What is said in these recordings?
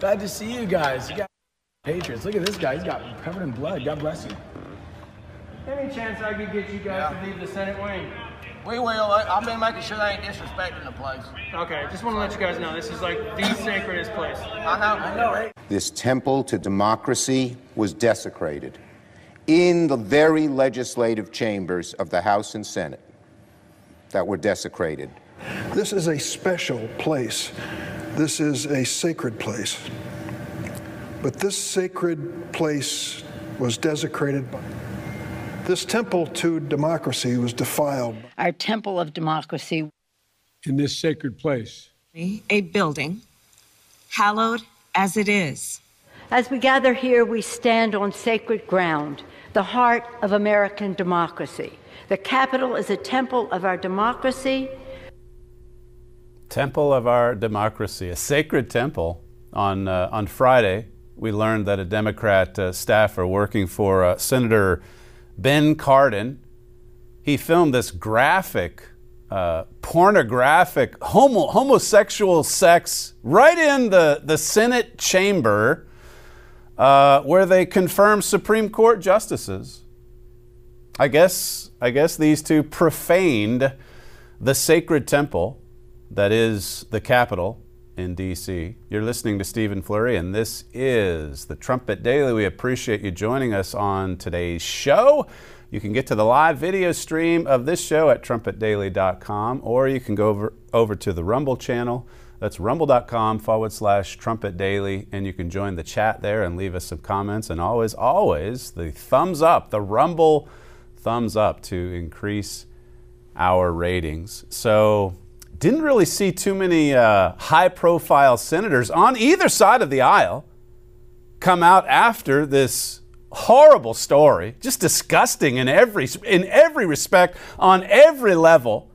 Glad to see you guys. You got Patriots. Look at this guy. He's got covered in blood. God bless you. Any chance I could get you guys to leave the Senate wing? We will. I- I've been making sure they ain't disrespecting the place. Okay, just want to let you guys know this is like the sacredest place. I know. I know. Right? This temple to democracy was desecrated in the very legislative chambers of the House and Senate that were desecrated. This is a special place. This is a sacred place. But this sacred place was desecrated. by This temple to democracy was defiled. our temple of democracy. in this sacred place. a building, hallowed as it is. As we gather here, we stand on sacred ground, the heart of American democracy. The Capitol is a temple of our democracy. Temple of our democracy, a sacred temple. On, uh, on Friday, we learned that a Democrat uh, staffer working for uh, Senator Ben Cardin, he filmed this graphic, uh, pornographic, homo- homosexual sex right in the, the Senate chamber uh, where they confirm Supreme Court justices. I guess, I guess these two profaned the sacred temple that is the Capitol in D.C. You're listening to Stephen Flurry, and this is the Trumpet Daily. We appreciate you joining us on today's show. You can get to the live video stream of this show at trumpetdaily.com, or you can go over, over to the Rumble channel. That's rumble.com forward slash trumpet daily, and you can join the chat there and leave us some comments. And always, always, the thumbs up, the Rumble thumbs up to increase our ratings. So, didn't really see too many uh, high profile senators on either side of the aisle come out after this horrible story, just disgusting in every, in every respect, on every level.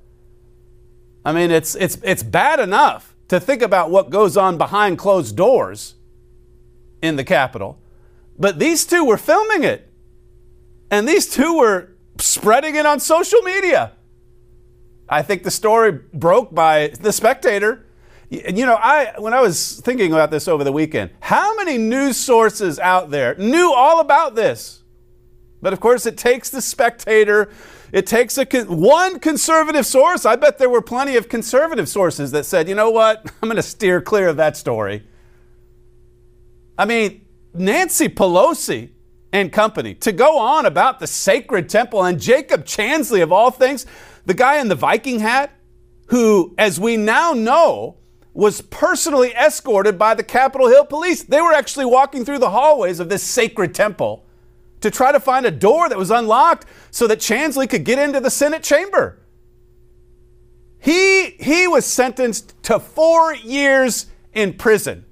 I mean, it's, it's, it's bad enough to think about what goes on behind closed doors in the Capitol, but these two were filming it. And these two were spreading it on social media. I think the story broke by the Spectator. and You know, I when I was thinking about this over the weekend, how many news sources out there knew all about this? But of course, it takes the Spectator. It takes a one conservative source. I bet there were plenty of conservative sources that said, "You know what? I'm going to steer clear of that story." I mean, Nancy Pelosi and company to go on about the sacred temple and Jacob Chansley of all things the guy in the Viking hat, who, as we now know, was personally escorted by the Capitol Hill police. They were actually walking through the hallways of this sacred temple to try to find a door that was unlocked so that Chansley could get into the Senate chamber. He, he was sentenced to four years in prison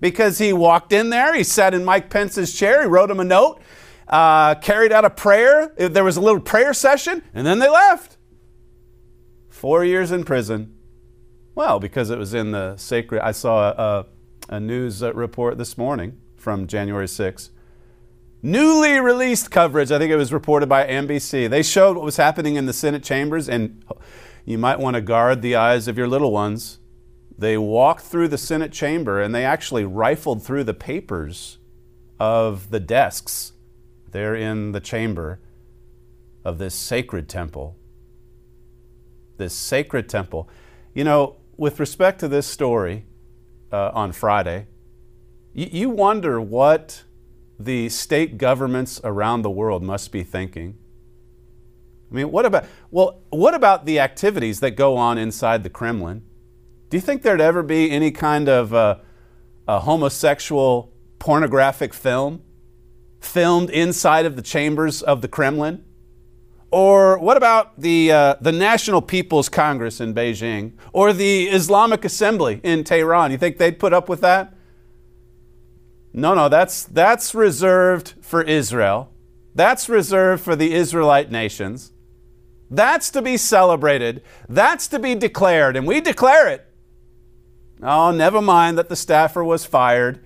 because he walked in there, he sat in Mike Pence's chair, he wrote him a note, uh, carried out a prayer. There was a little prayer session, and then they left. Four years in prison. Well, because it was in the sacred. I saw a, a news report this morning from January 6th. Newly released coverage, I think it was reported by NBC. They showed what was happening in the Senate chambers, and you might want to guard the eyes of your little ones. They walked through the Senate chamber and they actually rifled through the papers of the desks there in the chamber of this sacred temple. This sacred temple. You know, with respect to this story uh, on Friday, y- you wonder what the state governments around the world must be thinking. I mean, what about well, what about the activities that go on inside the Kremlin? Do you think there'd ever be any kind of uh, a homosexual pornographic film filmed inside of the chambers of the Kremlin? Or what about the, uh, the National People's Congress in Beijing? Or the Islamic Assembly in Tehran? You think they'd put up with that? No, no, that's, that's reserved for Israel. That's reserved for the Israelite nations. That's to be celebrated. That's to be declared, and we declare it. Oh, never mind that the staffer was fired.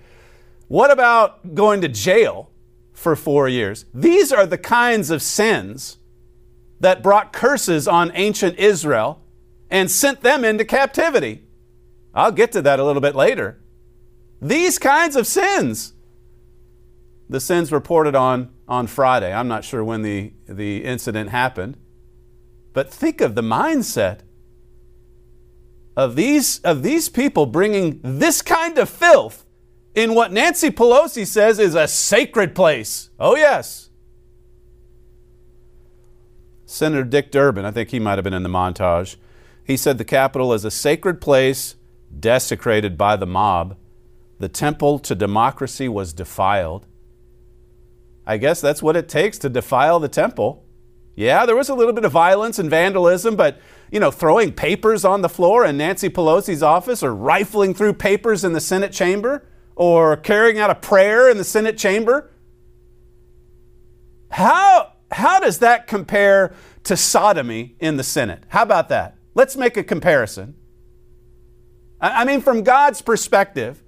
What about going to jail for four years? These are the kinds of sins that brought curses on ancient Israel and sent them into captivity. I'll get to that a little bit later. These kinds of sins. The sins reported on on Friday. I'm not sure when the, the incident happened. But think of the mindset of these, of these people bringing this kind of filth in what Nancy Pelosi says is a sacred place. Oh, yes. Senator Dick Durbin, I think he might have been in the montage, he said the Capitol is a sacred place desecrated by the mob. The temple to democracy was defiled. I guess that's what it takes to defile the temple. Yeah, there was a little bit of violence and vandalism, but you know, throwing papers on the floor in Nancy Pelosi's office or rifling through papers in the Senate chamber or carrying out a prayer in the Senate chamber. How, how does that compare to sodomy in the Senate? How about that? Let's make a comparison. I mean, from God's perspective.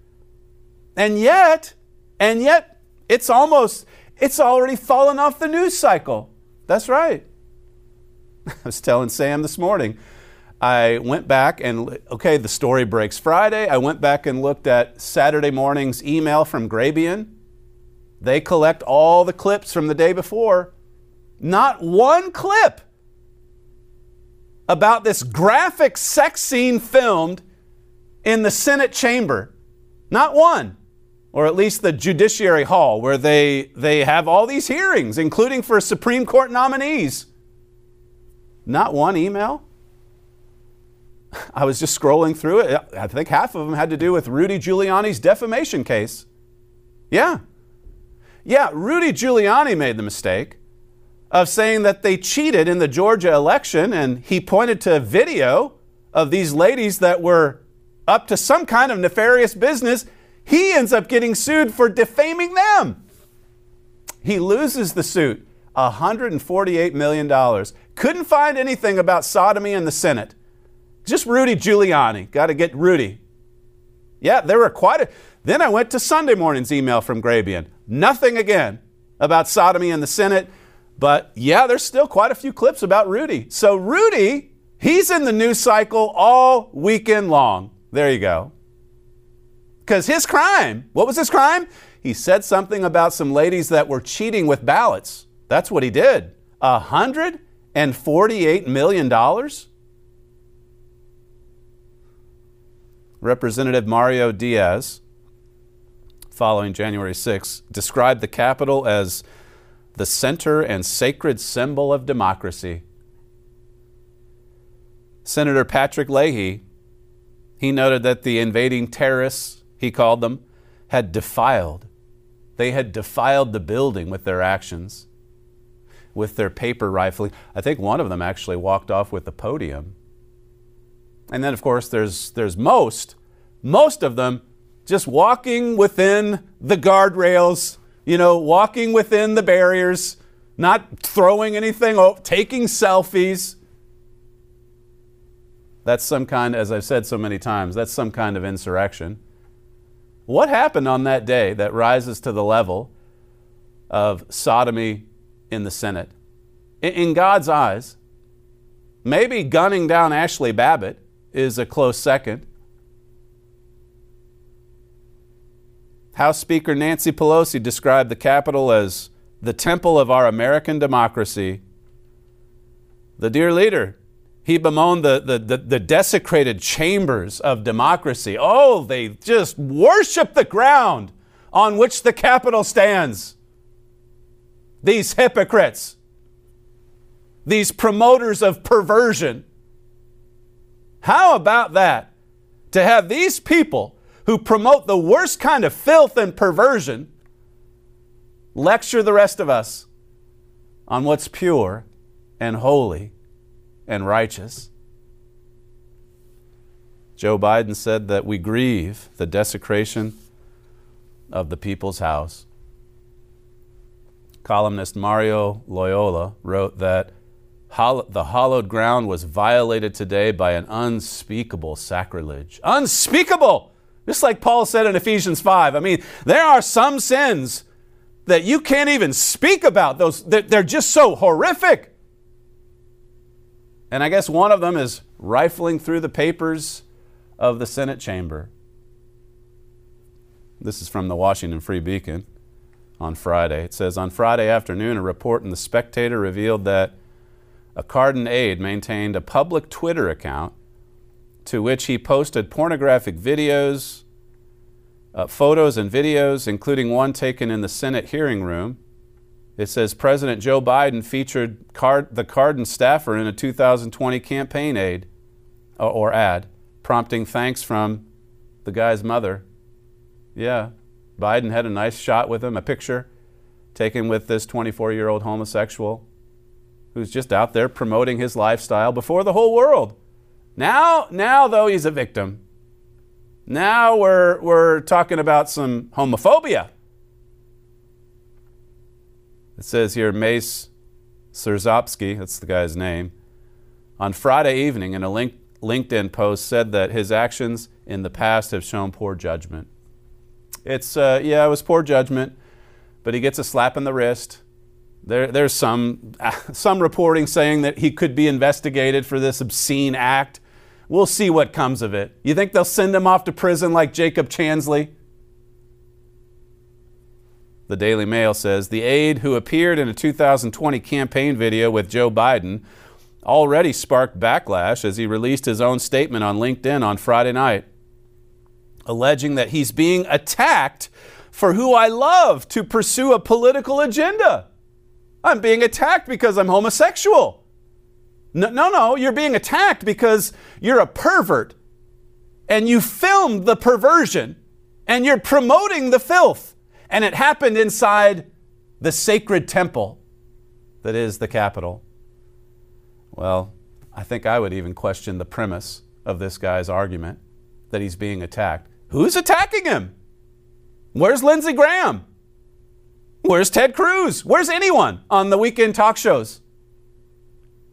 And yet, and yet, it's almost, it's already fallen off the news cycle. That's right. I was telling Sam this morning. I went back and, okay, the story breaks Friday. I went back and looked at Saturday morning's email from Grabien. They collect all the clips from the day before. Not one clip about this graphic sex scene filmed in the Senate chamber. Not one. Or at least the Judiciary Hall, where they, they have all these hearings, including for Supreme Court nominees. Not one email. I was just scrolling through it. I think half of them had to do with Rudy Giuliani's defamation case. Yeah. Yeah, Rudy Giuliani made the mistake of saying that they cheated in the Georgia election, and he pointed to a video of these ladies that were up to some kind of nefarious business. He ends up getting sued for defaming them. He loses the suit, $148 million. Couldn't find anything about sodomy in the Senate. Just Rudy Giuliani. Got to get Rudy. Yeah, there were quite a. Then I went to Sunday morning's email from Grabien. Nothing again about sodomy in the Senate. But yeah, there's still quite a few clips about Rudy. So Rudy, he's in the news cycle all weekend long. There you go. Because his crime, what was his crime? He said something about some ladies that were cheating with ballots. That's what he did. $148 million? Representative Mario Diaz, following January 6, described the Capitol as the center and sacred symbol of democracy. Senator Patrick Leahy, he noted that the invading terrorists, he called them, had defiled. They had defiled the building with their actions, with their paper rifling. I think one of them actually walked off with the podium. And then, of course, there's, there's most, most of them just walking within the guardrails, you know, walking within the barriers, not throwing anything, off, taking selfies. That's some kind, as I've said so many times, that's some kind of insurrection. What happened on that day that rises to the level of sodomy in the Senate? In God's eyes, maybe gunning down Ashli Babbitt is a close second. House Speaker Nancy Pelosi described the Capitol as the temple of our American democracy. The dear leader, he bemoaned the, the, the, the, desecrated chambers of democracy. Oh, they just worship the ground on which the Capitol stands. These hypocrites, these promoters of perversion. How about that? To have these people who promote the worst kind of filth and perversion lecture the rest of us on what's pure and holy and righteous. Joe Biden said that we grieve the desecration of the people's house. Columnist Mario Loyola wrote that the hallowed ground was violated today by an unspeakable sacrilege. Unspeakable! Just like Paul said in Ephesians 5. I mean, there are some sins that you can't even speak about. Those they're just so horrific. And I guess one of them is rifling through the papers of the Senate chamber. This is from the Washington Free Beacon on Friday. It says On Friday afternoon, a report in The Spectator revealed that a Cardin aide maintained a public Twitter account to which he posted pornographic videos, uh, photos, and videos, including one taken in the Senate hearing room. It says President Joe Biden featured Card- the Cardin staffer in a 2020 campaign aid uh, or ad prompting thanks from the guy's mother. Yeah, Biden had a nice shot with him, a picture taken with this 24 year old homosexual who's just out there promoting his lifestyle before the whole world. Now, now though, he's a victim. Now we're, we're talking about some homophobia. It says here Maese Czeropski, that's the guy's name, on Friday evening in a link LinkedIn post said that his actions in the past have shown poor judgment. It's, uh, yeah, it was poor judgment, but he gets a slap in the wrist. There, there's some, some reporting saying that he could be investigated for this obscene act. We'll see what comes of it. You think they'll send him off to prison like Jacob Chansley? The Daily Mail says the aide who appeared in a 2020 campaign video with Joe Biden already sparked backlash as he released his own statement on LinkedIn on Friday night, alleging that he's being attacked for who I love to pursue a political agenda. I'm being attacked because I'm homosexual. No, no, no, you're being attacked because you're a pervert and you filmed the perversion and you're promoting the filth. And it happened inside the sacred temple that is the Capitol. Well, I think I would even question the premise of this guy's argument that he's being attacked. Who's attacking him? Where's Lindsey Graham? Where's Ted Cruz? Where's anyone on the weekend talk shows?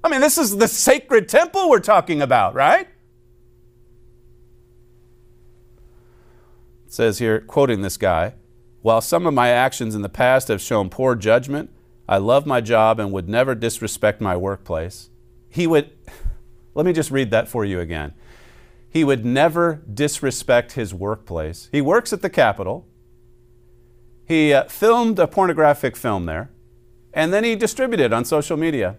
I mean, this is the sacred temple we're talking about, right? It says here, quoting this guy, while some of my actions in the past have shown poor judgment, I love my job and would never disrespect my workplace he would, let me just read that for you again. He would never disrespect his workplace. He works at the Capitol. He uh, filmed a pornographic film there, and then he distributed on social media.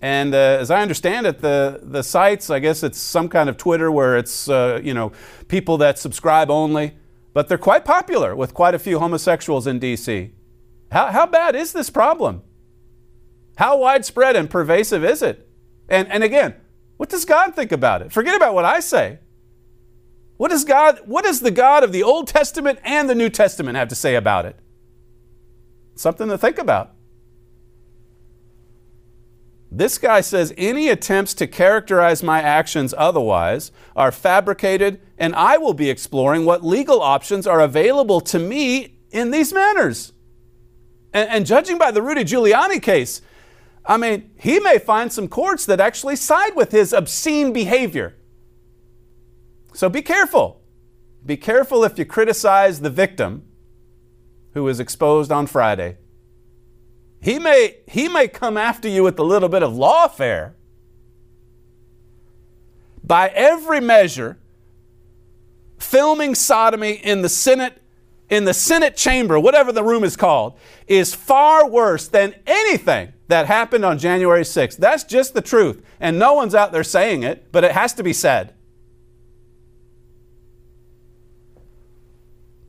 And uh, as I understand it, the, the sites, I guess it's some kind of Twitter where it's, uh, you know, people that subscribe only, but they're quite popular with quite a few homosexuals in D.C. How, how bad is this problem? How widespread and pervasive is it? And, and again, what does God think about it? Forget about what I say. What does God, what does the God of the Old Testament and the New Testament have to say about it? Something to think about. This guy says any attempts to characterize my actions otherwise are fabricated, and I will be exploring what legal options are available to me in these manners. And, and judging by the Rudy Giuliani case, I mean, he may find some courts that actually side with his obscene behavior. So be careful. Be careful if you criticize the victim who was exposed on Friday. He may, he may come after you with a little bit of lawfare. By every measure, filming sodomy in the Senate in the Senate chamber, whatever the room is called, is far worse than anything that happened on January 6th. That's just the truth. And no one's out there saying it, but it has to be said.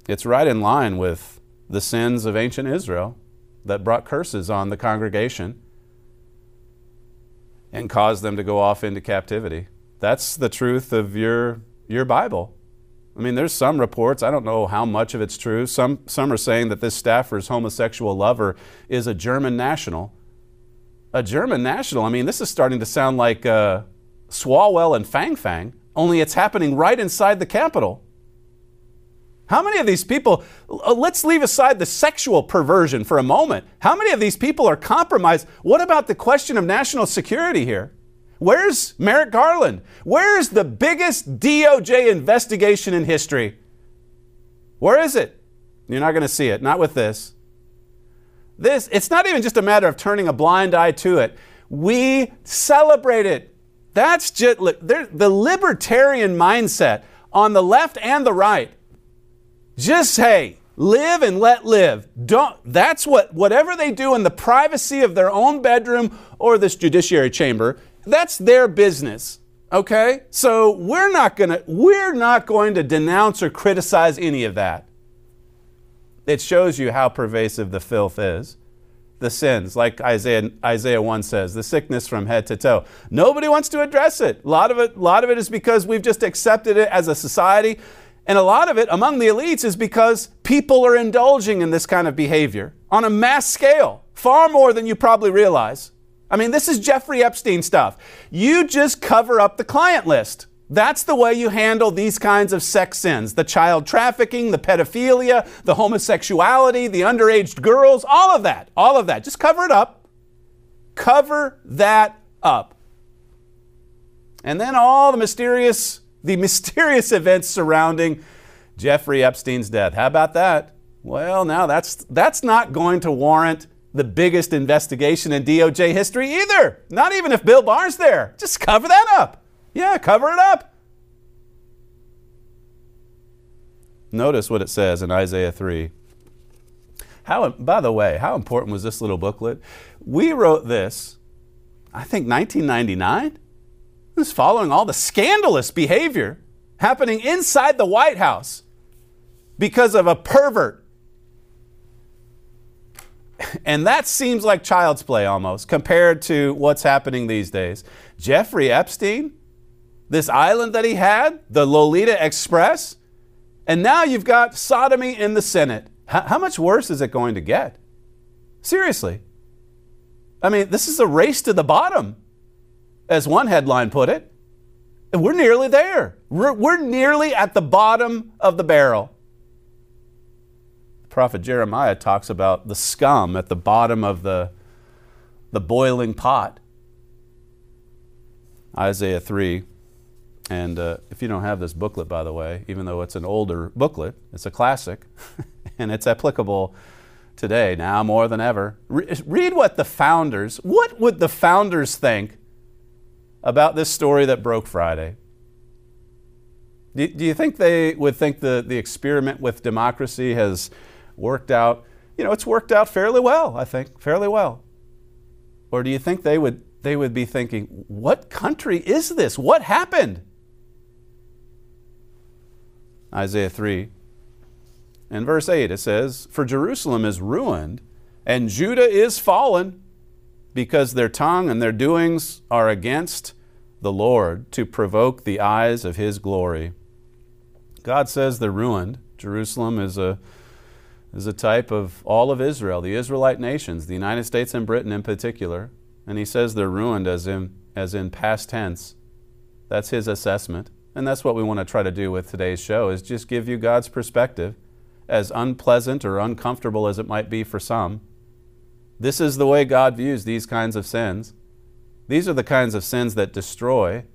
It's right in line with the sins of ancient Israel that brought curses on the congregation and caused them to go off into captivity. That's the truth of your, your Bible. I mean, there's some reports, I don't know how much of it's true. Some, some are saying that this staffer's homosexual lover is a German national. a German national. I mean, this is starting to sound like uh, Swalwell and Fang Fang, only it's happening right inside the Capitol. How many of these people, uh, let's leave aside the sexual perversion for a moment. How many of these people are compromised? What about the question of national security here? Where's Merrick Garland? Where's the biggest DOJ investigation in history? Where is it? You're not going to see it, not with this. This, it's not even just a matter of turning a blind eye to it. We celebrate it. That's just the libertarian mindset on the left and the right. Just say, live and let live. Don't, that's what, whatever they do in the privacy of their own bedroom or this judiciary chamber, that's their business. Okay? So we're not gonna, we're not going to denounce or criticize any of that. It shows you how pervasive the filth is. The sins, like Isaiah, Isaiah 1 says, the sickness from head to toe. Nobody wants to address it. A lot of it, a lot of it is because we've just accepted it as a society. And a lot of it among the elites is because people are indulging in this kind of behavior on a mass scale, far more than you probably realize. I mean, this is Jeffrey Epstein stuff. You just cover up the client list. That's the way you handle these kinds of sex sins the child trafficking, the pedophilia, the homosexuality, the underage girls, all of that. All of that. Just cover it up. Cover that up. And then all the mysterious the mysterious events surrounding Jeffrey Epstein's death. How about that? Well, now that's that's not going to warrant the biggest investigation in DOJ history either. Not even if Bill Barr's there. Just cover that up. Yeah, cover it up. Notice what it says in Isaiah 3. How, by the way, how important was this little booklet? We wrote this, I think 1999. This following all the scandalous behavior happening inside the White House because of a pervert. And that seems like child's play almost compared to what's happening these days. Jeffrey Epstein, this island that he had, the Lolita Express, and now you've got sodomy in the Senate. How, how much worse is it going to get? Seriously. I mean, this is a race to the bottom, as one headline put it. And we're nearly there. We're, we're nearly at the bottom of the barrel. Prophet Jeremiah talks about the scum at the bottom of the, the boiling pot. Isaiah 3 and uh, if you don't have this booklet, by the way, even though it's an older booklet, it's a classic and it's applicable today, now more than ever. Re- read what the founders, what would the founders think about this story that broke Friday? Do, do you think they would think the, the experiment with democracy has worked out? You know, it's worked out fairly well, I think, fairly well. Or do you think they would, they would be thinking, what country is this? What happened? Isaiah 3. In verse 8, it says, For Jerusalem is ruined, and Judah is fallen, because their tongue and their doings are against the Lord to provoke the eyes of his glory. God says they're ruined. Jerusalem is a, is a type of all of Israel, the Israelite nations, the United States and Britain in particular. And he says they're ruined as in, as in past tense. That's his assessment. And that's what we want to try to do with today's show is just give you God's perspective, as unpleasant or uncomfortable as it might be for some. This is the way God views these kinds of sins. These are the kinds of sins that destroy,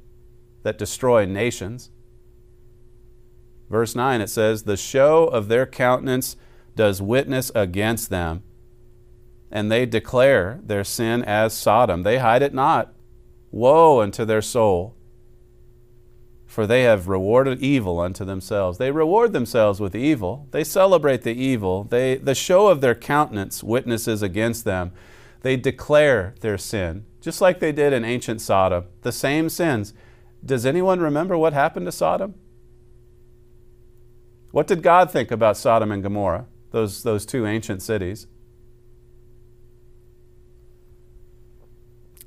that destroy nations. Verse 9 it says, The show of their countenance does witness against them, and they declare their sin as Sodom. They hide it not. Woe unto their soul! for they have rewarded evil unto themselves. They reward themselves with evil. They celebrate the evil. They, the show of their countenance witnesses against them. They declare their sin, just like they did in ancient Sodom, the same sins. Does anyone remember what happened to Sodom? What did God think about Sodom and Gomorrah, those, those two ancient cities?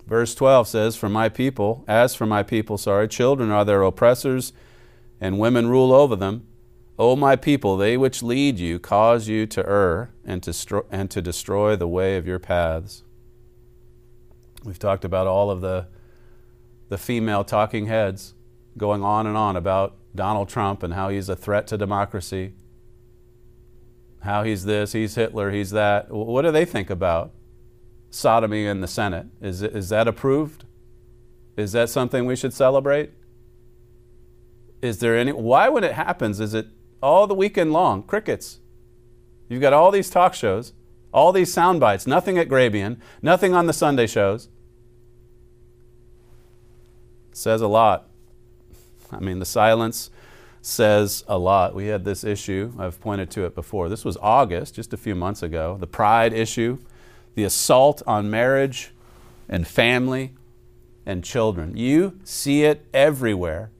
Verse 12 says, For my people, as for my people, sorry, children are their oppressors, and women rule over them. O my people, they which lead you cause you to err and to, and to destroy the way of your paths. We've talked about all of the, the female talking heads going on and on about Donald Trump and how he's a threat to democracy, how he's this, he's Hitler, he's that. What do they think about sodomy in the Senate? Is, is that approved? Is that something we should celebrate? Is there any, why when it happens, is it all the weekend long? Crickets. You've got all these talk shows, all these sound bites, nothing at Grabien, nothing on the Sunday shows. Says a lot. I mean, the silence says a lot. We had this issue, I've pointed to it before. This was August, just a few months ago, the pride issue, the assault on marriage and family and children. You see it everywhere.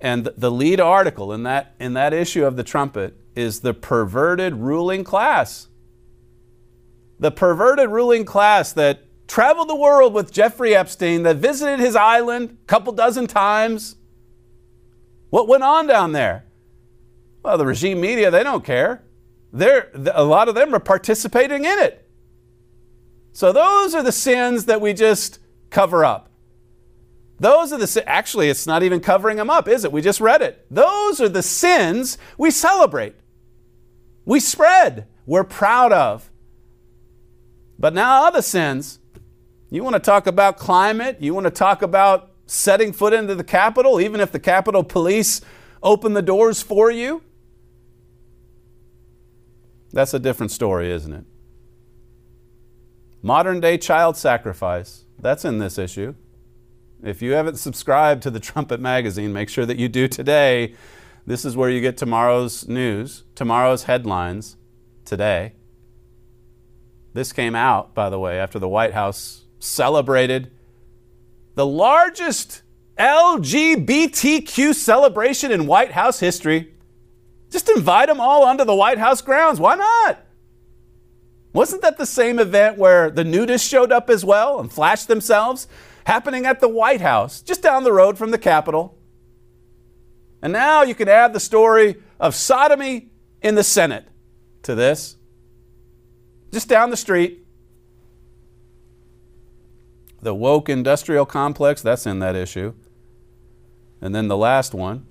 And the lead article in that, in that issue of the trumpet is the perverted ruling class. The perverted ruling class that traveled the world with Jeffrey Epstein, that visited his island a couple dozen times. What went on down there? Well, the regime media, they don't care. They're, a lot of them are participating in it. So those are the sins that we just cover up. Those are the actually it's not even covering them up, is it? We just read it. Those are the sins we celebrate. We spread, we're proud of. But now other sins. You want to talk about climate, you want to talk about setting foot into the Capitol, even if the Capitol Police open the doors for you? That's a different story, isn't it? Modern day child sacrifice. That's in this issue. If you haven't subscribed to the Trumpet Magazine, make sure that you do today. This is where you get tomorrow's news, tomorrow's headlines today. This came out, by the way, after the White House celebrated the largest LGBTQ celebration in White House history. Just invite them all onto the White House grounds. Why not? Wasn't that the same event where the nudists showed up as well and flashed themselves? happening at the White House, just down the road from the Capitol. And now you can add the story of sodomy in the Senate to this, just down the street. The woke industrial complex, that's in that issue. And then the last one,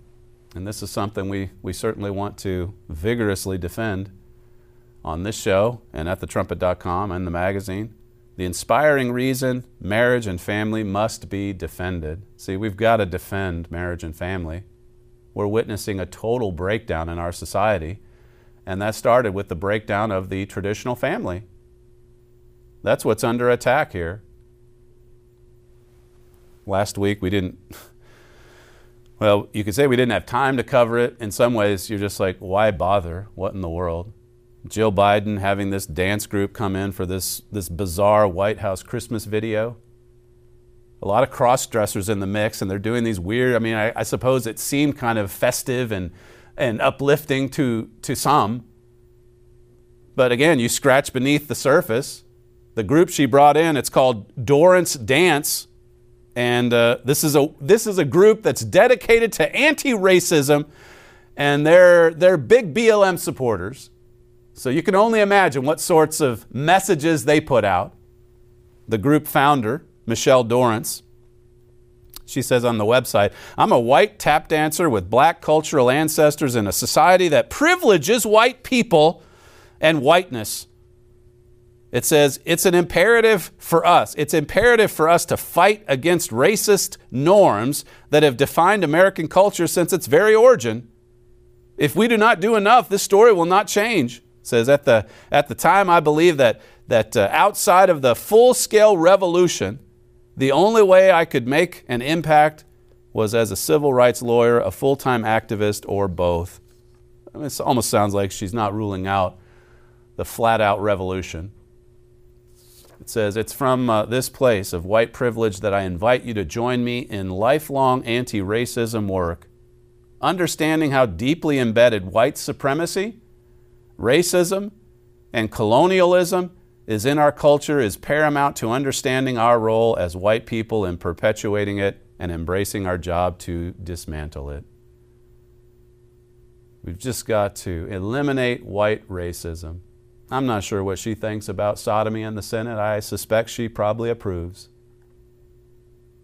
and this is something we, we certainly want to vigorously defend on this show and at thetrumpet.com and the magazine the inspiring reason marriage and family must be defended. See, we've got to defend marriage and family. We're witnessing a total breakdown in our society, and that started with the breakdown of the traditional family. That's what's under attack here. Last week we didn't, well, you could say we didn't have time to cover it. In some ways, you're just like, why bother? What in the world? Jill Biden having this dance group come in for this, this bizarre White House Christmas video. A lot of cross dressers in the mix, and they're doing these weird. I mean, I, I suppose it seemed kind of festive and, and uplifting to, to some. But again, you scratch beneath the surface. The group she brought in, it's called Dorrance Dance. And uh, this, is a, this is a group that's dedicated to anti racism, and they're, they're big BLM supporters. So you can only imagine what sorts of messages they put out. The group founder, Michelle Dorrance, she says on the website, I'm a white tap dancer with black cultural ancestors in a society that privileges white people and whiteness. It says it's an imperative for us. It's imperative for us to fight against racist norms that have defined American culture since its very origin. If we do not do enough, this story will not change says at the at the time I believe that that uh, outside of the full scale revolution, the only way I could make an impact was as a civil rights lawyer, a full time activist, or both. I mean, it almost sounds like she's not ruling out the flat out revolution. It says, It's from uh, this place of white privilege that I invite you to join me in lifelong anti racism work. Understanding how deeply embedded white supremacy Racism and colonialism is in our culture is paramount to understanding our role as white people in perpetuating it and embracing our job to dismantle it. We've just got to eliminate white racism. I'm not sure what she thinks about sodomy in the Senate. I suspect she probably approves.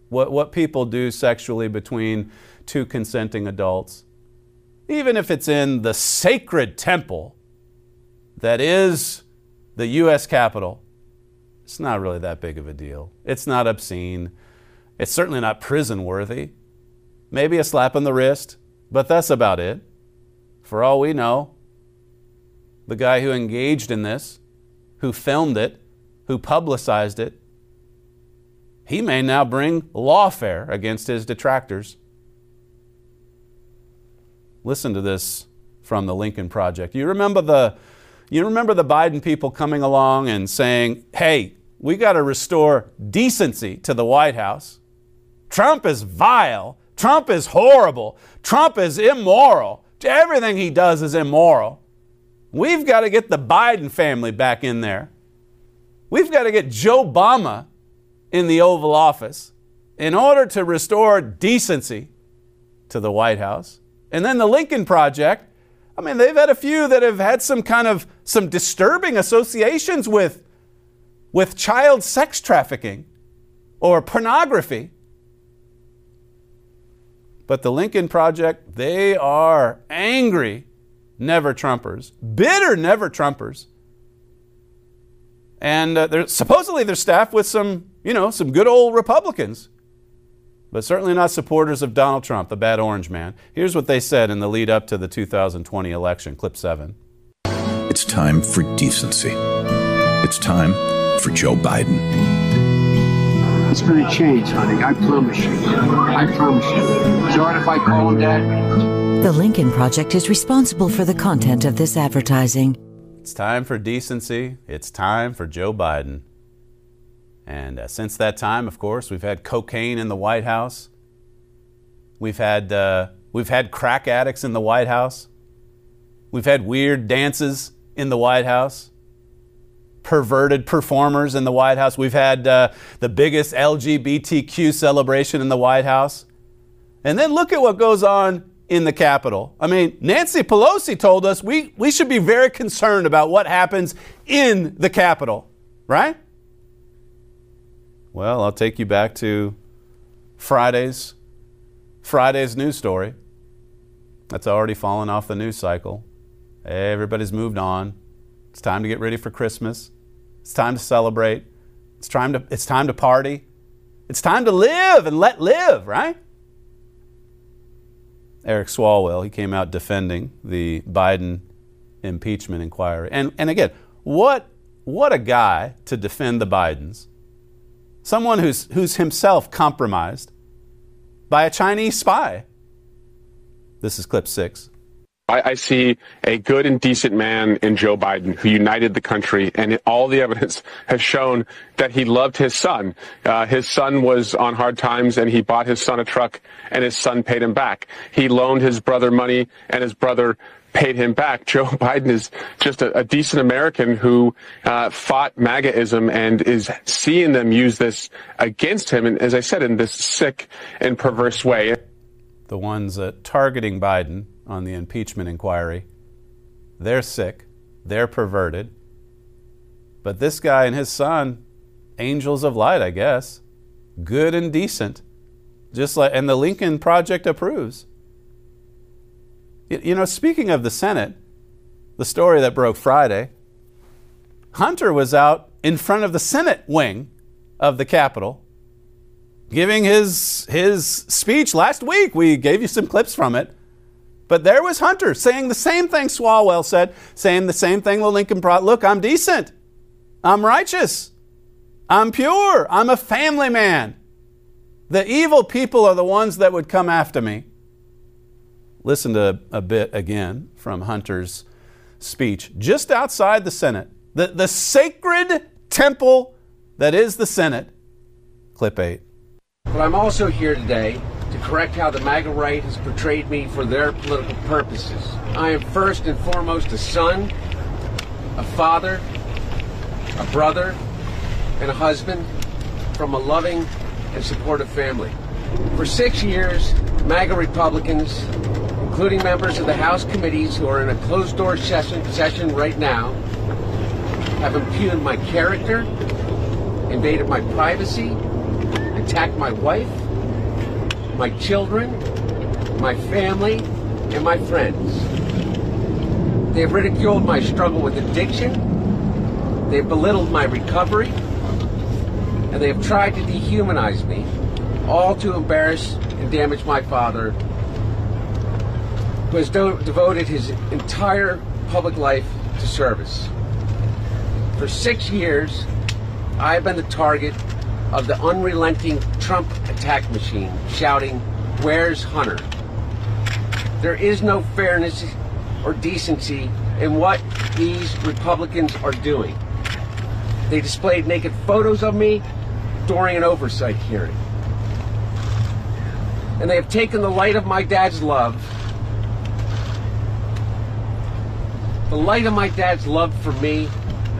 what, what people do sexually between two consenting adults, even if it's in the sacred temple that is the U.S. Capitol, it's not really that big of a deal. It's not obscene. It's certainly not prison worthy. Maybe a slap on the wrist, but that's about it. For all we know, the guy who engaged in this, who filmed it, who publicized it, he may now bring lawfare against his detractors. Listen to this from the Lincoln Project. You remember the you remember the Biden people coming along and saying, "Hey, we got to restore decency to the White House. Trump is vile. Trump is horrible. Trump is immoral. Everything he does is immoral. We've got to get the Biden family back in there. We've got to get Joe Obama in the Oval Office in order to restore decency to the White House. And then the Lincoln Project, I mean, they've had a few that have had some kind of some disturbing associations with with child sex trafficking or pornography. But the Lincoln Project, they are angry never Trumpers, bitter never Trumpers. And uh, they're supposedly they're staffed with some, you know, some good old Republicans, but certainly not supporters of Donald Trump, the bad orange man. Here's what they said in the lead up to the 2020 election, clip 7. It's time for decency. It's time for Joe Biden. It's going to change, honey. I promise you. I promise you. Sorry if I call him that. The Lincoln Project is responsible for the content of this advertising. It's time for decency. It's time for Joe Biden. And uh, since that time, of course, we've had cocaine in the White House. We've had, uh, we've had crack addicts in the White House. We've had weird dances in the White House perverted performers in the White House. We've had uh, the biggest LGBTQ celebration in the White House. And then look at what goes on in the Capitol. I mean, Nancy Pelosi told us we, we should be very concerned about what happens in the Capitol, right? Well, I'll take you back to Friday's Friday's news story. That's already fallen off the news cycle. Everybody's moved on. It's time to get ready for Christmas. It's time to celebrate. It's time to, it's time to party. It's time to live and let live, right? Eric Swalwell, he came out defending the Biden impeachment inquiry. And, and again, what, what a guy to defend the Bidens. Someone who's, who's himself compromised by a Chinese spy. This is clip six. I, I, see a good and decent man in Joe Biden who united the country, and all the evidence has shown that he loved his son. Uh, his son was on hard times, and he bought his son a truck, and his son paid him back. He loaned his brother money, and his brother paid him back. Joe Biden is just a, a decent American who uh, fought MAGAism and is seeing them use this against him, and as I said, in this sick and perverse way. The ones uh, targeting Biden on the impeachment inquiry. They're sick, they're perverted. But this guy and his son, angels of light, I guess, good and decent. Just like and the Lincoln Project approves. You know, speaking of the Senate, the story that broke Friday, Hunter was out in front of the Senate wing of the Capitol giving his his speech last week. We gave you some clips from it. But there was Hunter saying the same thing Swalwell said, saying the same thing the Lincoln brought. Look, I'm decent. I'm righteous. I'm pure. I'm a family man. The evil people are the ones that would come after me. Listen to a bit again from Hunter's speech just outside the Senate. The, the sacred temple that is the Senate. Clip 8. But I'm also here today to correct how the MAGA right has portrayed me for their political purposes. I am first and foremost a son, a father, a brother, and a husband from a loving and supportive family. For six years, MAGA Republicans, including members of the House committees who are in a closed door session, session right now, have impugned my character, invaded my privacy, attacked my wife, my children, my family, and my friends. They have ridiculed my struggle with addiction. They have belittled my recovery. And they have tried to dehumanize me, all to embarrass and damage my father, who has do- devoted his entire public life to service. For six years, I have been the target of the unrelenting Trump attack machine, shouting, Where's Hunter? There is no fairness or decency in what these Republicans are doing. They displayed naked photos of me during an oversight hearing. And they have taken the light of my dad's love, the light of my dad's love for me,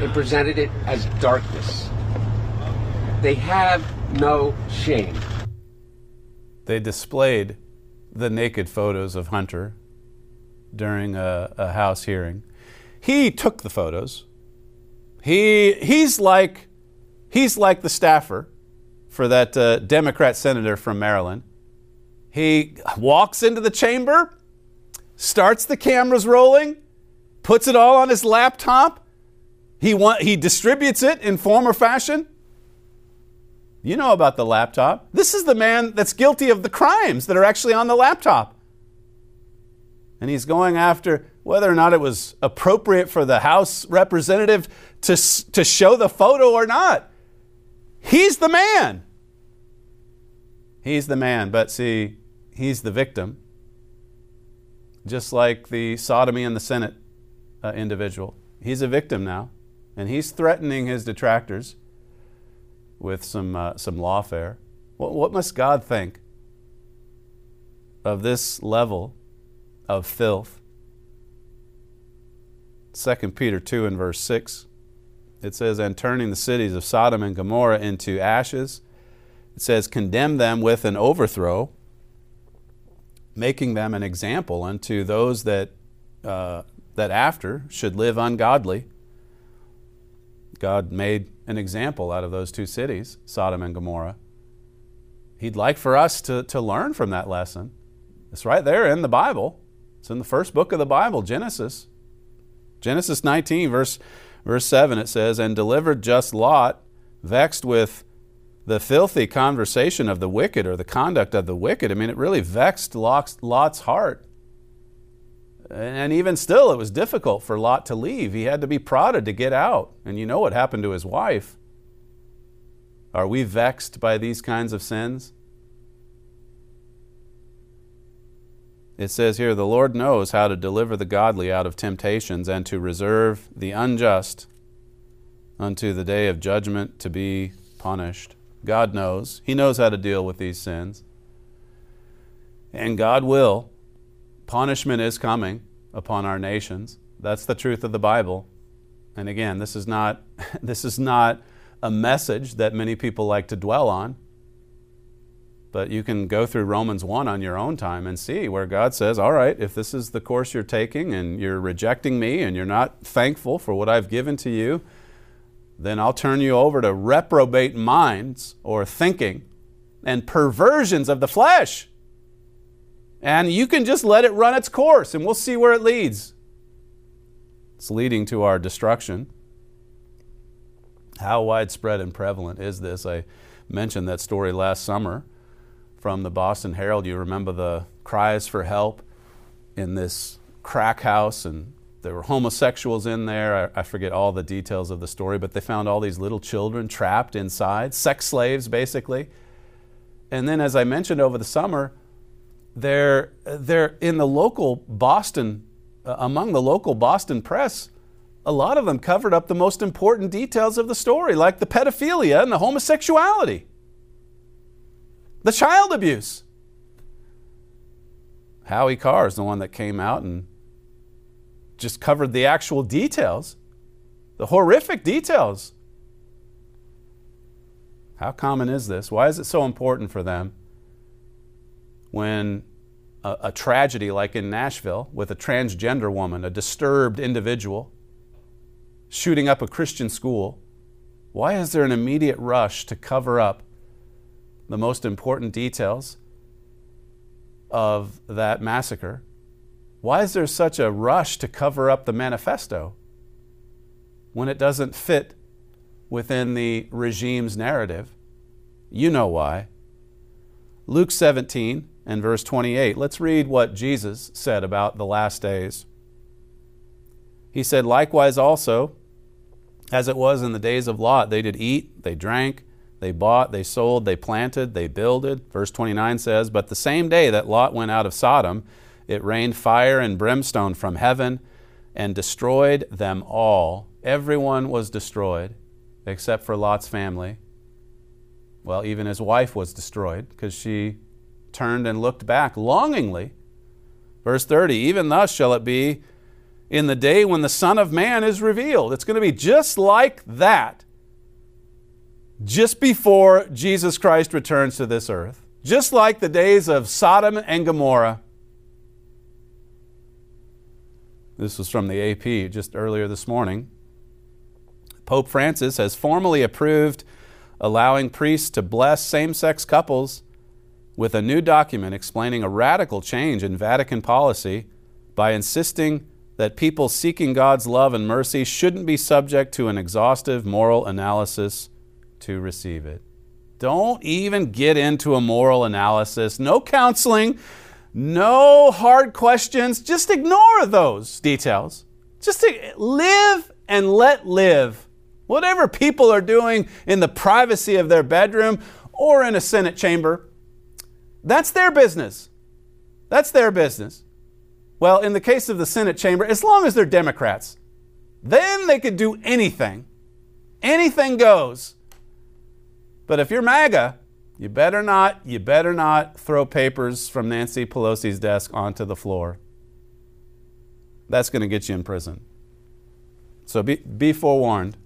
and presented it as darkness. They have no shame. They displayed the naked photos of Hunter during a, a House hearing. He took the photos. He, he's, like, he's like the staffer for that uh, Democrat senator from Maryland. He walks into the chamber, starts the cameras rolling, puts it all on his laptop. He, want, he distributes it in form or fashion. You know about the laptop. This is the man that's guilty of the crimes that are actually on the laptop. And he's going after whether or not it was appropriate for the House representative to, to show the photo or not. He's the man. He's the man, but see, he's the victim. Just like the sodomy in the Senate uh, individual. He's a victim now, and he's threatening his detractors with some, uh, some lawfare. What, what must God think of this level of filth? 2 Peter 2 and verse 6. It says, And turning the cities of Sodom and Gomorrah into ashes, it says, Condemn them with an overthrow, making them an example unto those that, uh, that after should live ungodly. God made an example out of those two cities, Sodom and Gomorrah. He'd like for us to, to learn from that lesson. It's right there in the Bible. It's in the first book of the Bible, Genesis. Genesis 19, verse, verse 7, it says, And delivered just Lot, vexed with the filthy conversation of the wicked or the conduct of the wicked. I mean, it really vexed Lot's, Lot's heart. And even still, it was difficult for Lot to leave. He had to be prodded to get out. And you know what happened to his wife. Are we vexed by these kinds of sins? It says here, the Lord knows how to deliver the godly out of temptations and to reserve the unjust unto the day of judgment to be punished. God knows. He knows how to deal with these sins. And God will. Punishment is coming upon our nations. That's the truth of the Bible. And again, this is not, this is not a message that many people like to dwell on. But you can go through Romans 1 on your own time and see where God says, All right, if this is the course you're taking and you're rejecting me and you're not thankful for what I've given to you, then I'll turn you over to reprobate minds or thinking and perversions of the flesh. And you can just let it run its course and we'll see where it leads. It's leading to our destruction. How widespread and prevalent is this? I mentioned that story last summer from the Boston Herald. You remember the cries for help in this crack house, and there were homosexuals in there. I, I, forget all the details of the story, but they found all these little children trapped inside, sex slaves basically. And then, as I mentioned over the summer, they're, they're in the local Boston, uh, among the local Boston press, a lot of them covered up the most important details of the story, like the pedophilia and the homosexuality the child abuse. Howie Carr is the one that came out and just covered the actual details, the horrific details. How common is this? Why is it so important for them when a, a, tragedy like in Nashville with a transgender woman, a disturbed individual, shooting up a Christian school? Why is there an immediate rush to cover up the most important details of that massacre. Why is there such a rush to cover up the manifesto when it doesn't fit within the regime's narrative? You know why. Luke 17 and verse 28. Let's read what Jesus said about the last days. He said, Likewise also, as it was in the days of Lot, they did eat, they drank, they bought, they sold, they planted, they builded. Verse 29 says, But the same day that Lot went out of Sodom, it rained fire and brimstone from heaven and destroyed them all. Everyone was destroyed except for Lot's family. Well, even his wife was destroyed because she turned and looked back longingly. Verse 30 Even thus shall it be in the day when the Son of Man is revealed. It's going to be just like that, just before Jesus Christ returns to this earth. Just like the days of Sodom and Gomorrah. This was from the AP just earlier this morning. Pope Francis has formally approved allowing priests to bless same sex couples with a new document explaining a radical change in Vatican policy by insisting that people seeking God's love and mercy shouldn't be subject to an exhaustive moral analysis to receive it. Don't even get into a moral analysis. No counseling, no hard questions. Just ignore those details. Just live and let live. Whatever people are doing in the privacy of their bedroom or in a Senate chamber, that's their business. That's their business. Well, in the case of the Senate chamber, as long as they're Democrats, then they could do anything. Anything goes. But if you're MAGA, you better not, you better not throw papers from Nancy Pelosi's desk onto the floor. That's going to get you in prison. So be, be forewarned.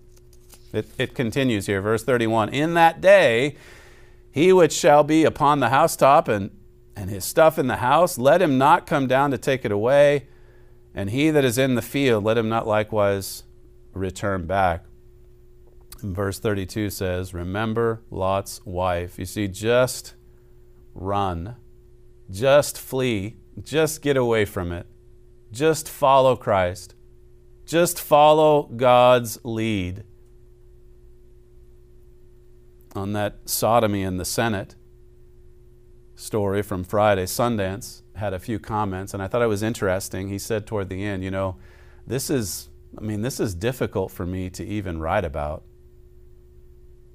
It, it continues here, verse 31. In that day, he which shall be upon the housetop and, and his stuff in the house, let him not come down to take it away. And he that is in the field, let him not likewise return back. And verse 32 says, Remember Lot's wife. You see, just run, just flee, just get away from it, just follow Christ, just follow God's lead. On that sodomy in the Senate story from Friday, Sundance had a few comments, and I thought it was interesting. He said toward the end, You know, this is, I mean, this is difficult for me to even write about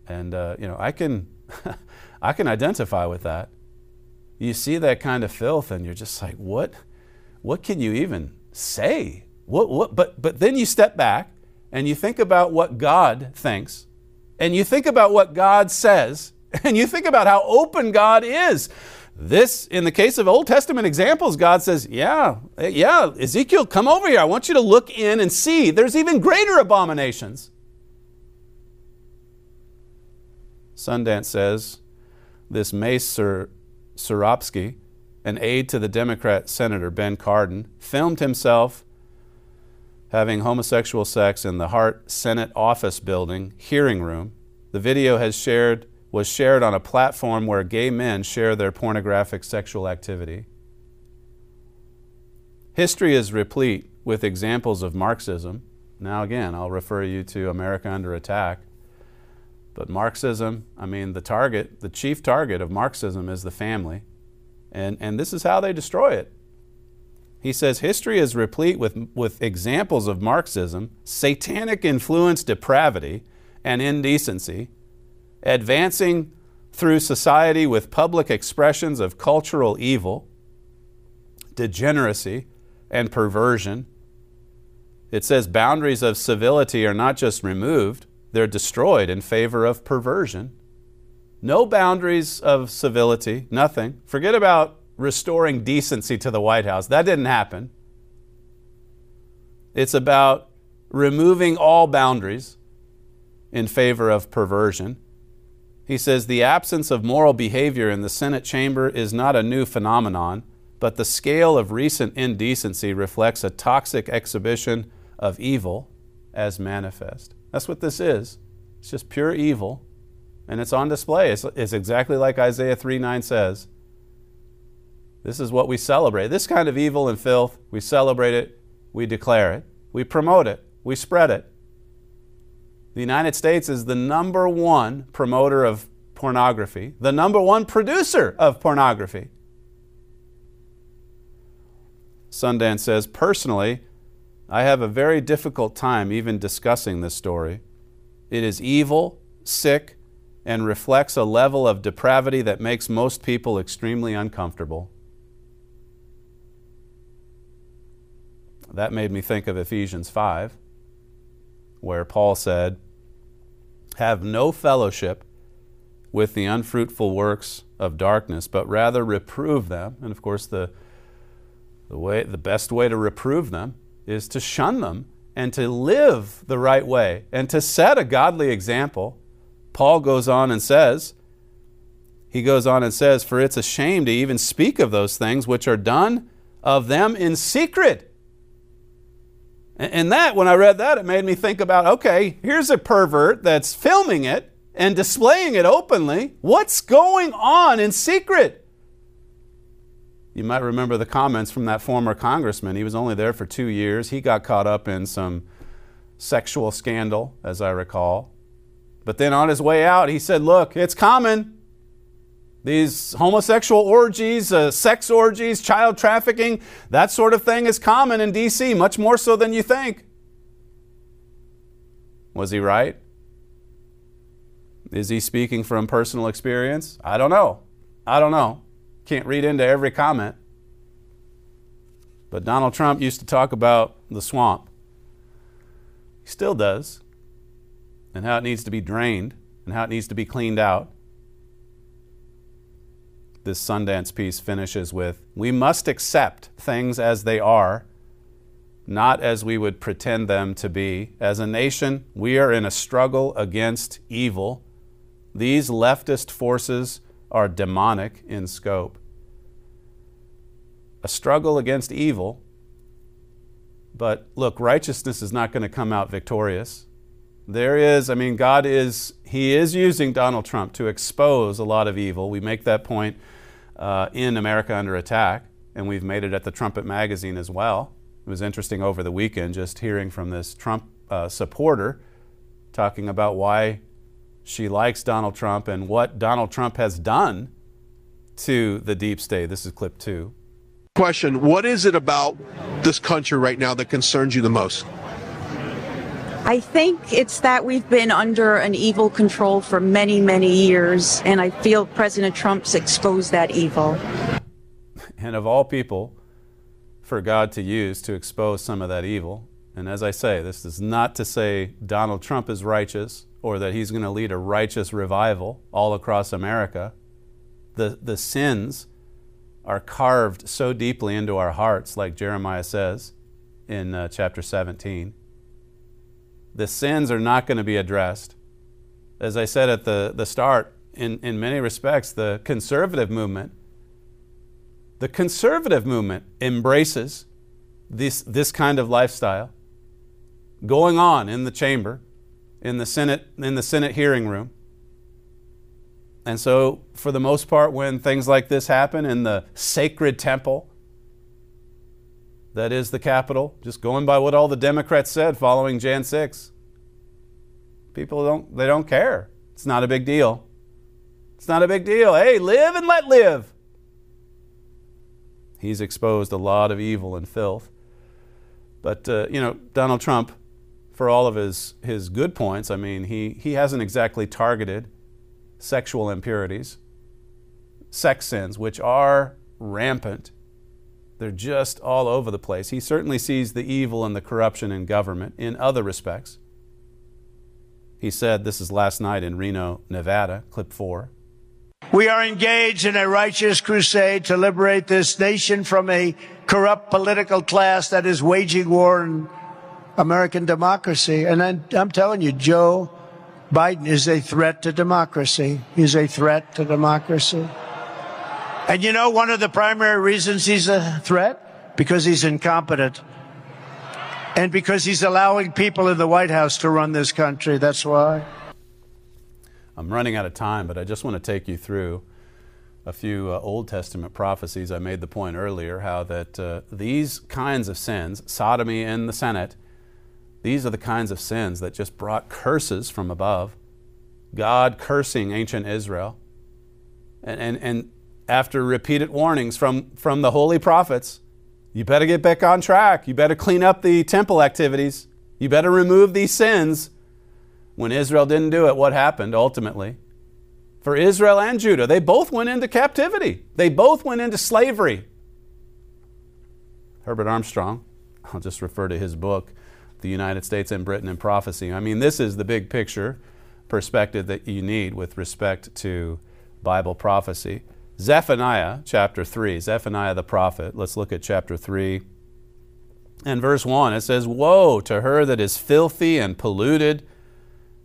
and uh, you know, I can, I can identify with that. You see that kind of filth, and you're just like, what, what can you even say? What, what? But, but then you step back and you think about what God thinks, and you think about what God says, and you think about how open God is. This, in the case of Old Testament examples, God says, Yeah, yeah, Ezekiel, come over here. I want you to look in and see. There's even greater abominations. Sundance says this Maese Czeropski, an aide to the Democrat Senator Ben Cardin, filmed himself having homosexual sex in the Hart Senate office building hearing room. The video has shared was shared on a platform where gay men share their pornographic sexual activity. History is replete with examples of Marxism. Now, again, I'll refer you to America Under Attack. But Marxism, I mean, the target, the chief target of Marxism is the family. And, and this is how they destroy it. He says history is replete with, with examples of Marxism, satanic influence, depravity, and indecency, advancing through society with public expressions of cultural evil, degeneracy, and perversion. It says boundaries of civility are not just removed, they're destroyed in favor of perversion. No boundaries of civility, nothing. Forget about restoring decency to the White House. That didn't happen. It's about removing all boundaries in favor of perversion. He says the absence of moral behavior in the Senate chamber is not a new phenomenon, but the scale of recent indecency reflects a toxic exhibition of evil as manifest. That's what this is. It's just pure evil and it's on display. It's, it's exactly like Isaiah 3 9 says. This is what we celebrate. This kind of evil and filth, we celebrate it, we declare it, we promote it, we spread it. The United States is the number one promoter of pornography, the number one producer of pornography. Sundance says, personally, I have a very difficult time even discussing this story. It is evil, sick, and reflects a level of depravity that makes most people extremely uncomfortable. That made me think of Ephesians 5, where Paul said, Have no fellowship with the unfruitful works of darkness, but rather reprove them. And of course, the, the, way, the best way to reprove them is to shun them and to live the right way and to set a godly example. Paul goes on and says, he goes on and says, For it's a shame to even speak of those things which are done of them in secret and that, when I read that, it made me think about okay, here's a pervert that's filming it and displaying it openly. What's going on in secret? You might remember the comments from that former congressman. He was only there for two years. He got caught up in some sexual scandal, as I recall. But then on his way out, he said, Look, it's common. These homosexual orgies, uh, sex orgies, child trafficking, that sort of thing is common in D.C., much more so than you think. Was he right? Is he speaking from personal experience? I don't know. I don't know. Can't read into every comment. But Donald Trump used to talk about the swamp. He still does. And how it needs to be drained and how it needs to be cleaned out this Sundance piece finishes with We must accept things as they are, not as we would pretend them to be. As a nation, we are in a struggle against evil. These leftist forces are demonic in scope. A struggle against evil, but look, righteousness is not going to come out victorious. There is, I mean, God is, He is using Donald Trump to expose a lot of evil. We make that point uh, in America Under Attack, and we've made it at the Trumpet Magazine as well. It was interesting over the weekend just hearing from this Trump uh, supporter talking about why she likes Donald Trump and what Donald Trump has done to the deep state. This is clip two. Question What is it about this country right now that concerns you the most? I think it's that we've been under an evil control for many, many years, and I feel President Trump's exposed that evil. And of all people, for God to use to expose some of that evil. And as I say, this is not to say Donald Trump is righteous or that he's going to lead a righteous revival all across America. The, the sins are carved so deeply into our hearts, like Jeremiah says in uh, chapter 17 the sins are not going to be addressed. As I said at the, the start, in, in many respects, the conservative movement, the conservative movement embraces this, this kind of lifestyle going on in the chamber, in the Senate, in the Senate hearing room. And so, for the most part, when things like this happen in the sacred temple, that is the Capitol, just going by what all the Democrats said following Jan 6. People don't they don't care. It's not a big deal. It's not a big deal. Hey, live and let live. He's exposed a lot of evil and filth. But uh, you know, Donald Trump, for all of his his good points, I mean, he he hasn't exactly targeted sexual impurities, sex sins, which are rampant they're just all over the place. He certainly sees the evil and the corruption in government in other respects. He said, this is last night in Reno, Nevada, clip four. We are engaged in a righteous crusade to liberate this nation from a corrupt political class that is waging war on American democracy. And I'm, I'm telling you, Joe Biden is a threat to democracy. He's a threat to democracy. And you know one of the primary reasons he's a threat? Because he's incompetent. And because he's allowing people in the White House to run this country. That's why. I'm running out of time, but I just want to take you through a few uh, Old Testament prophecies. I made the point earlier how that uh, these kinds of sins, sodomy in the Senate, these are the kinds of sins that just brought curses from above. God cursing ancient Israel. And, and, and after repeated warnings from, from the holy prophets, you better get back on track. You better clean up the temple activities. You better remove these sins. When Israel didn't do it, what happened ultimately? For Israel and Judah, they both went into captivity. They both went into slavery. Herbert Armstrong, I'll just refer to his book, The United States and Britain in Prophecy. I mean, this is the big picture perspective that you need with respect to Bible prophecy. Zephaniah chapter 3, Zephaniah the prophet. Let's look at chapter 3 and verse 1. It says, Woe to her that is filthy and polluted,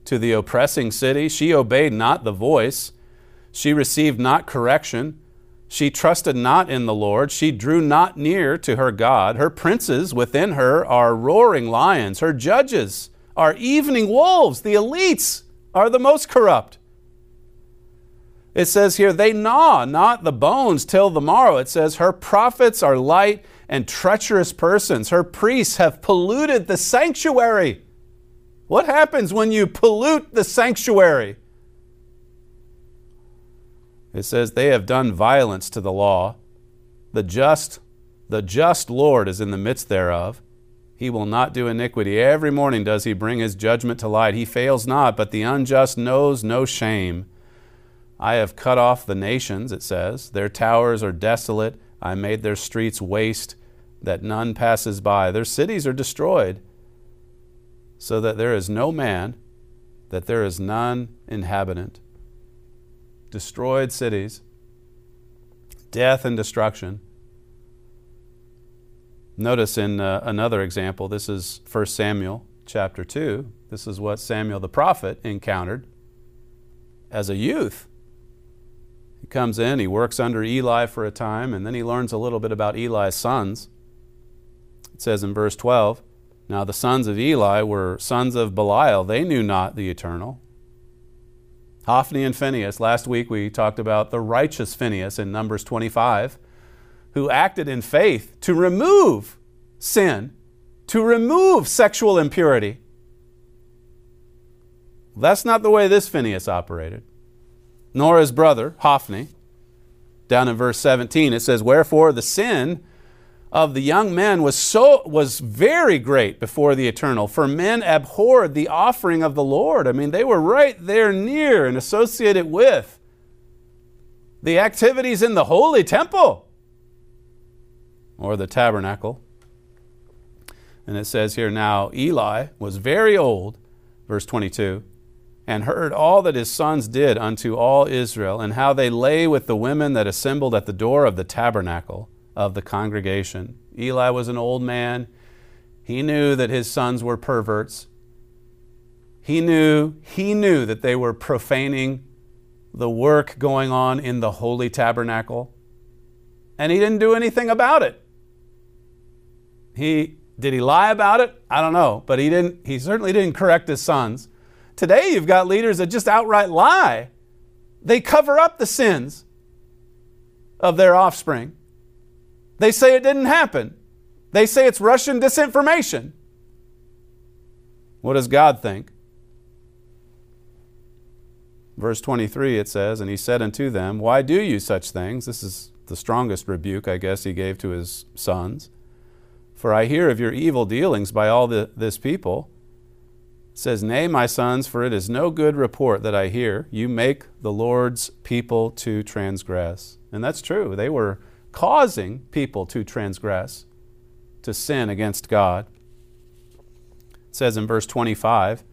to the oppressing city. She obeyed not the voice, she received not correction. She trusted not in the Lord. She drew not near to her God. Her princes within her are roaring lions. Her judges are evening wolves. The elites are the most corrupt. It says here, they gnaw not the bones till the morrow. It says, her prophets are light and treacherous persons. Her priests have polluted the sanctuary. What happens when you pollute the sanctuary? It says, they have done violence to the law. The just, the just Lord is in the midst thereof. He will not do iniquity. Every morning does he bring his judgment to light. He fails not, but the unjust knows no shame. I have cut off the nations, it says. Their towers are desolate. I made their streets waste, that none passes by. Their cities are destroyed, so that there is no man, that there is none inhabitant. Destroyed cities, death and destruction. Notice in uh, another example, this is 1 Samuel chapter 2. This is what Samuel the prophet encountered as a youth comes in, he works under Eli for a time, and then he learns a little bit about Eli's sons. It says in verse 12 Now the sons of Eli were sons of Belial, they knew not the eternal. Hophni and Phinehas, last week we talked about the righteous Phinehas in Numbers 25, who acted in faith to remove sin, to remove sexual impurity. That's not the way this Phinehas operated nor his brother, Hophni. Down in verse 17, it says, Wherefore the sin of the young men was so was very great before the eternal for men abhorred the offering of the lord i mean they were right there near and associated with the activities in the holy temple or the tabernacle and it says here now eli was very old verse 22 and heard all that his sons did unto all Israel, and how they lay with the women that assembled at the door of the tabernacle of the congregation. Eli was an old man. He knew that his sons were perverts. He knew, he knew that they were profaning the work going on in the holy tabernacle. And he didn't do anything about it. He did he lie about it? I don't know, but he didn't he certainly didn't correct his sons. Today, you've got leaders that just outright lie. They cover up the sins of their offspring. They say it didn't happen. They say it's Russian disinformation. What does God think? Verse 23 it says, And he said unto them, Why do you such things? This is the strongest rebuke, I guess, he gave to his sons. For I hear of your evil dealings by all the, this people says, Nay, my sons, for it is no good report that I hear. You make the Lord's people to transgress. And that's true. They were causing people to transgress, to sin against God. It says in verse 25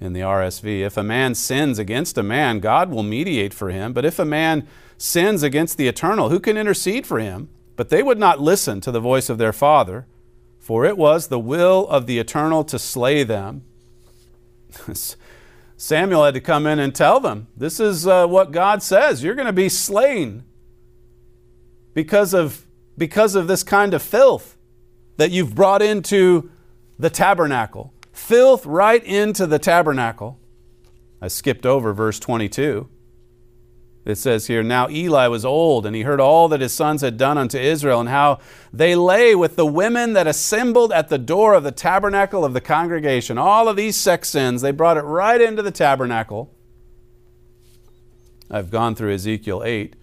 in the RSV If a man sins against a man, God will mediate for him. But if a man sins against the eternal, who can intercede for him? But they would not listen to the voice of their father, for it was the will of the eternal to slay them. Samuel had to come in and tell them, This is uh, what God says. You're going to be slain because of, because of this kind of filth that you've brought into the tabernacle. Filth right into the tabernacle. I skipped over verse 22. It says here, Now Eli was old, and he heard all that his sons had done unto Israel, and how they lay with the women that assembled at the door of the tabernacle of the congregation. All of these sex sins, they brought it right into the tabernacle. I've gone through Ezekiel 8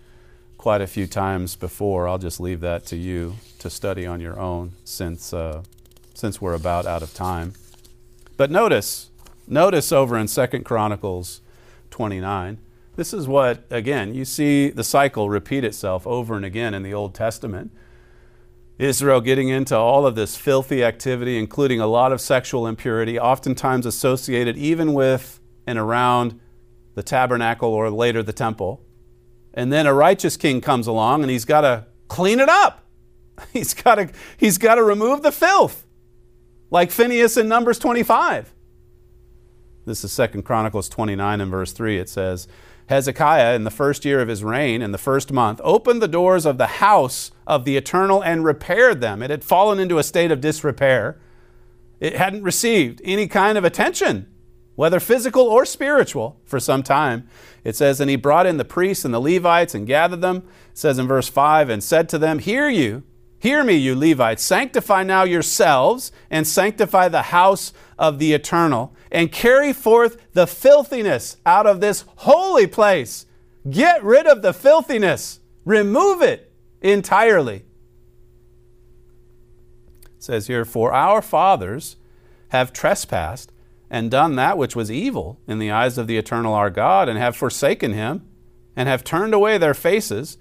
quite a few times before. I'll just leave that to you to study on your own since, uh, since we're about out of time. But notice, notice over in Second Chronicles 29, this is what, again, you see the cycle repeat itself over and again in the Old Testament. Israel getting into all of this filthy activity, including a lot of sexual impurity, oftentimes associated even with and around the tabernacle or later the temple. And then a righteous king comes along and he's got to clean it up. He's got to he's got to remove the filth. Like Phinehas in Numbers 25. This is Second Chronicles 29 and verse 3. It says, Hezekiah, in the first year of his reign, in the first month, opened the doors of the house of the eternal and repaired them. It had fallen into a state of disrepair. It hadn't received any kind of attention, whether physical or spiritual, for some time. It says, And he brought in the priests and the Levites and gathered them. It says in verse 5, and said to them, Hear you, hear me, you Levites, sanctify now yourselves and sanctify the house of the eternal and carry forth the filthiness out of this holy place. Get rid of the filthiness, remove it entirely. It says here, For our fathers have trespassed and done that which was evil in the eyes of the eternal our God, and have forsaken him, and have turned away their faces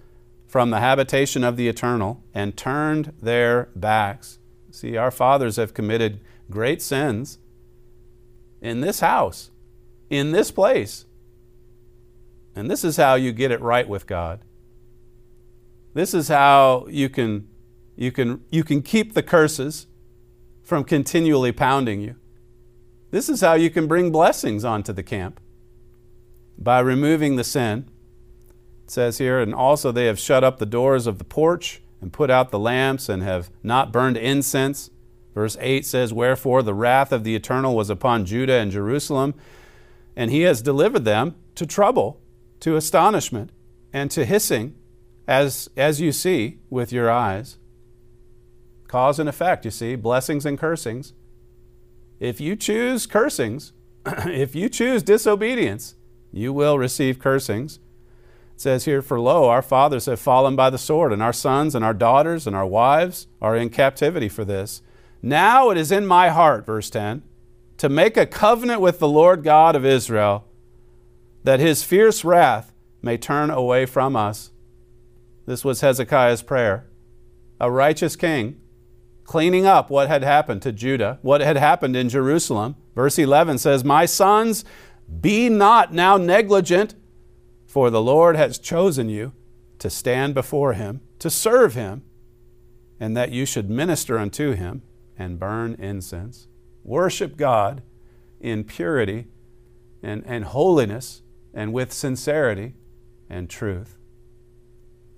from the habitation of the eternal, and turned their backs. See, our fathers have committed great sins in this house, in this place. And this is how you get it right with God. This is how you can, you can, you can keep the curses from continually pounding you. This is how you can bring blessings onto the camp by removing the sin. Says here, and also they have shut up the doors of the porch and put out the lamps and have not burned incense Verse 8 says, Wherefore the wrath of the Eternal was upon Judah and Jerusalem, and he has delivered them to trouble, to astonishment, and to hissing, as, as you see with your eyes. Cause and effect, you see, blessings and cursings. If you choose cursings, if you choose disobedience, you will receive cursings. Says here, For lo, our fathers have fallen by the sword, and our sons and our daughters and our wives are in captivity for this. Now it is in my heart, verse 10, to make a covenant with the Lord God of Israel, that his fierce wrath may turn away from us. This was Hezekiah's prayer. A righteous king cleaning up what had happened to Judah, what had happened in Jerusalem. Verse 11 says, My sons, be not now negligent, for the Lord has chosen you to stand before him, to serve him, and that you should minister unto him and burn incense. Worship God in purity and, and holiness and with sincerity and truth.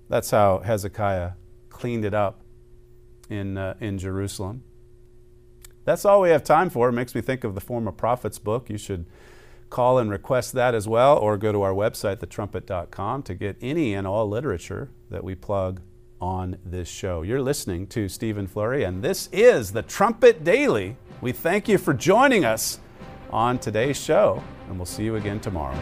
That's how Hezekiah cleaned it up in, uh, in Jerusalem. That's all we have time for. It makes me think of the Former Prophets book. You should call and request that as well, or go to our website, thetrumpet.com, to get any and all literature that we plug on this show. You're listening to Stephen Flurry, and this is the Trumpet Daily. We thank you for joining us on today's show, and we'll see you again tomorrow.